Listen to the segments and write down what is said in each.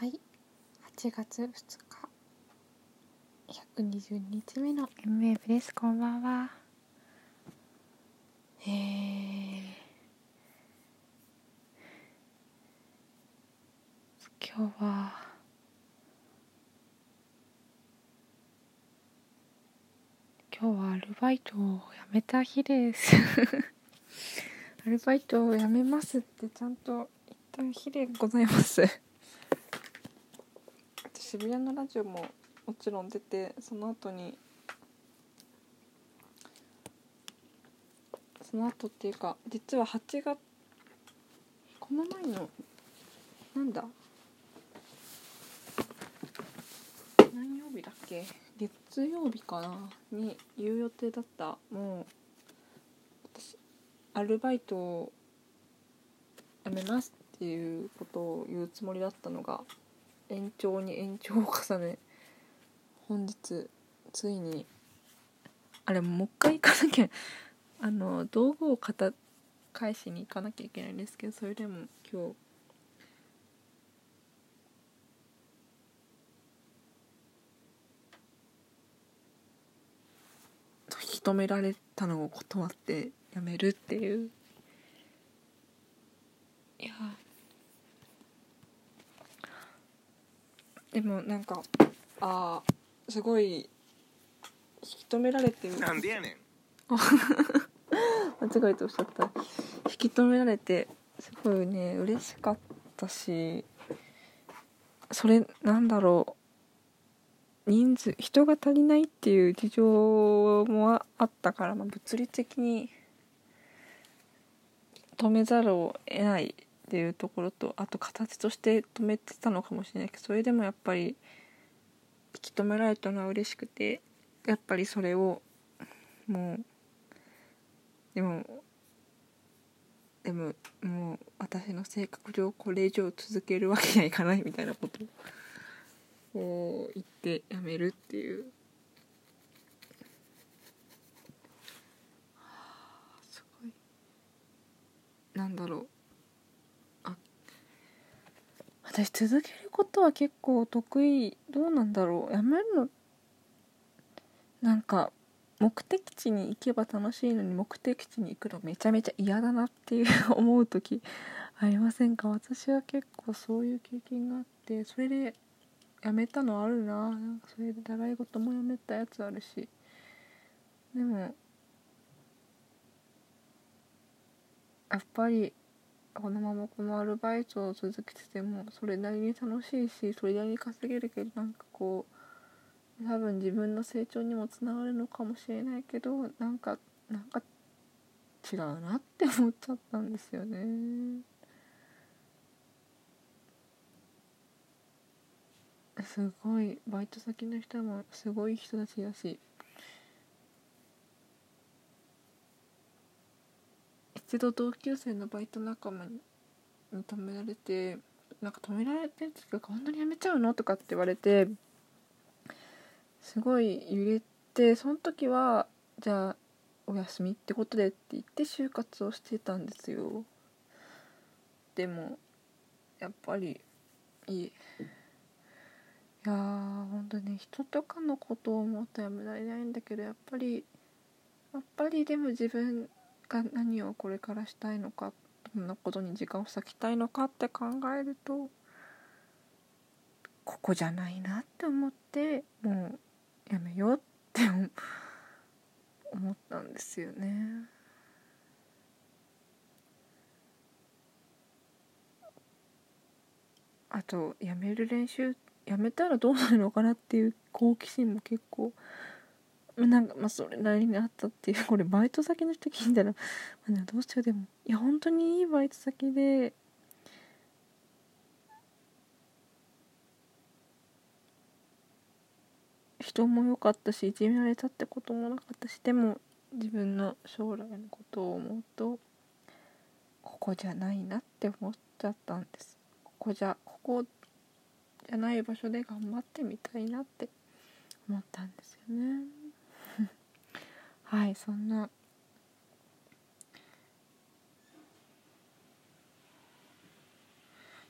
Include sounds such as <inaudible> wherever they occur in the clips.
はい。8月2日。120日目の MF ですこんばんは。えー、今日は今日はアルバイトを辞めた日です。<laughs> アルバイトを辞めますってちゃんと言った日でございます。渋谷のラジオももちろん出てその後にその後っていうか実は8月この前のなんだ？何曜日だっけ？月曜日かな？に言う予定だった。もう私アルバイトを辞めますっていうことを言うつもりだったのが延長に延長を重ね本日ついにあれもう一回行かなきゃあの道具を片返しに行かなきゃいけないんですけどそれでも今日引き止められたのを断ってやめるっていう。いやでもなんかあーすごい引き止められてる。なんでやねん。<laughs> 間違えておっしゃった。引き止められてすごいね嬉しかったしそれなんだろう。人数人が足りないっていう事情もあったから、まあ、物理的に止めざるを得ないっていうところとあと形として止めてたのかもしれないけどそれでもやっぱり引き止められたのは嬉しくてやっぱりそれをもうでもでももう私の性格上これ以上続けるわけにはいかないみたいなことを言ってやめるっていう。すごいなんだろうあ私続けることは結構得意。どうなんだろう。やめるの。なんか目的地に行けば楽しいのに目的地に行くのめちゃめちゃ嫌だなっていう <laughs> 思う時ありませんか？私は結構そういう経験があってそれでやめたのあるな。なんかそれで習い事もやめたやつあるし。でもやっぱりこのままこのアルバイトを続けててもそれなりに楽しいしそれなりに稼げるけどなんかこう多分自分の成長にもつながるのかもしれないけどなんかなんか違うなって思っちゃったんですよね。すごいバイト先の人もすごい人たちだし一度同級生のバイト仲間に止められてなんか止められてるっていうか本当にやめちゃうの？とかって言われてすごい揺れてその時はじゃあお休みってことでって言って就活をしてたんですよ。でもやっぱりいい。いやー本当に人とかのことを思ってやめられないんだけどやっぱりやっぱりでも自分が何をこれからしたいのかどんなことに時間を割きたいのかって考えるとここじゃないなって思ってもうやめようって <laughs> 思ったんですよね。あとやめる練習やめたらどうなるのかなっていう好奇心も結構なんかまあそれなりにあったっていう。<laughs> これバイト先の人聞いたら、まあ、どうしよう。でもいや本当にいいバイト先で。人も良かったしいじめられたってこともなかったしでも自分の将来のことを思うとここじゃないなって思っちゃったんです。ここじゃここじゃない場所で頑張ってみたいなって思ったんですよね。はいそんな。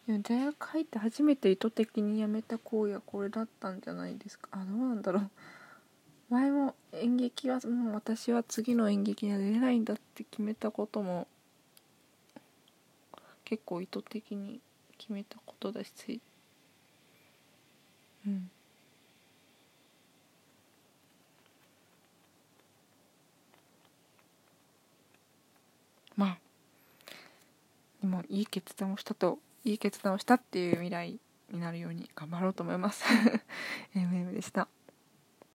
でも大学入って初めて意図的にやめた行為はこれだったんじゃないですか。あどうなんだろう。前も演劇はもう私は次の演劇には出れないんだって決めたことも結構意図的に決めたことだし。うん。まあでもいい決断をしたといい決断をしたっていう未来になるように頑張ろうと思います。<laughs> MM でした。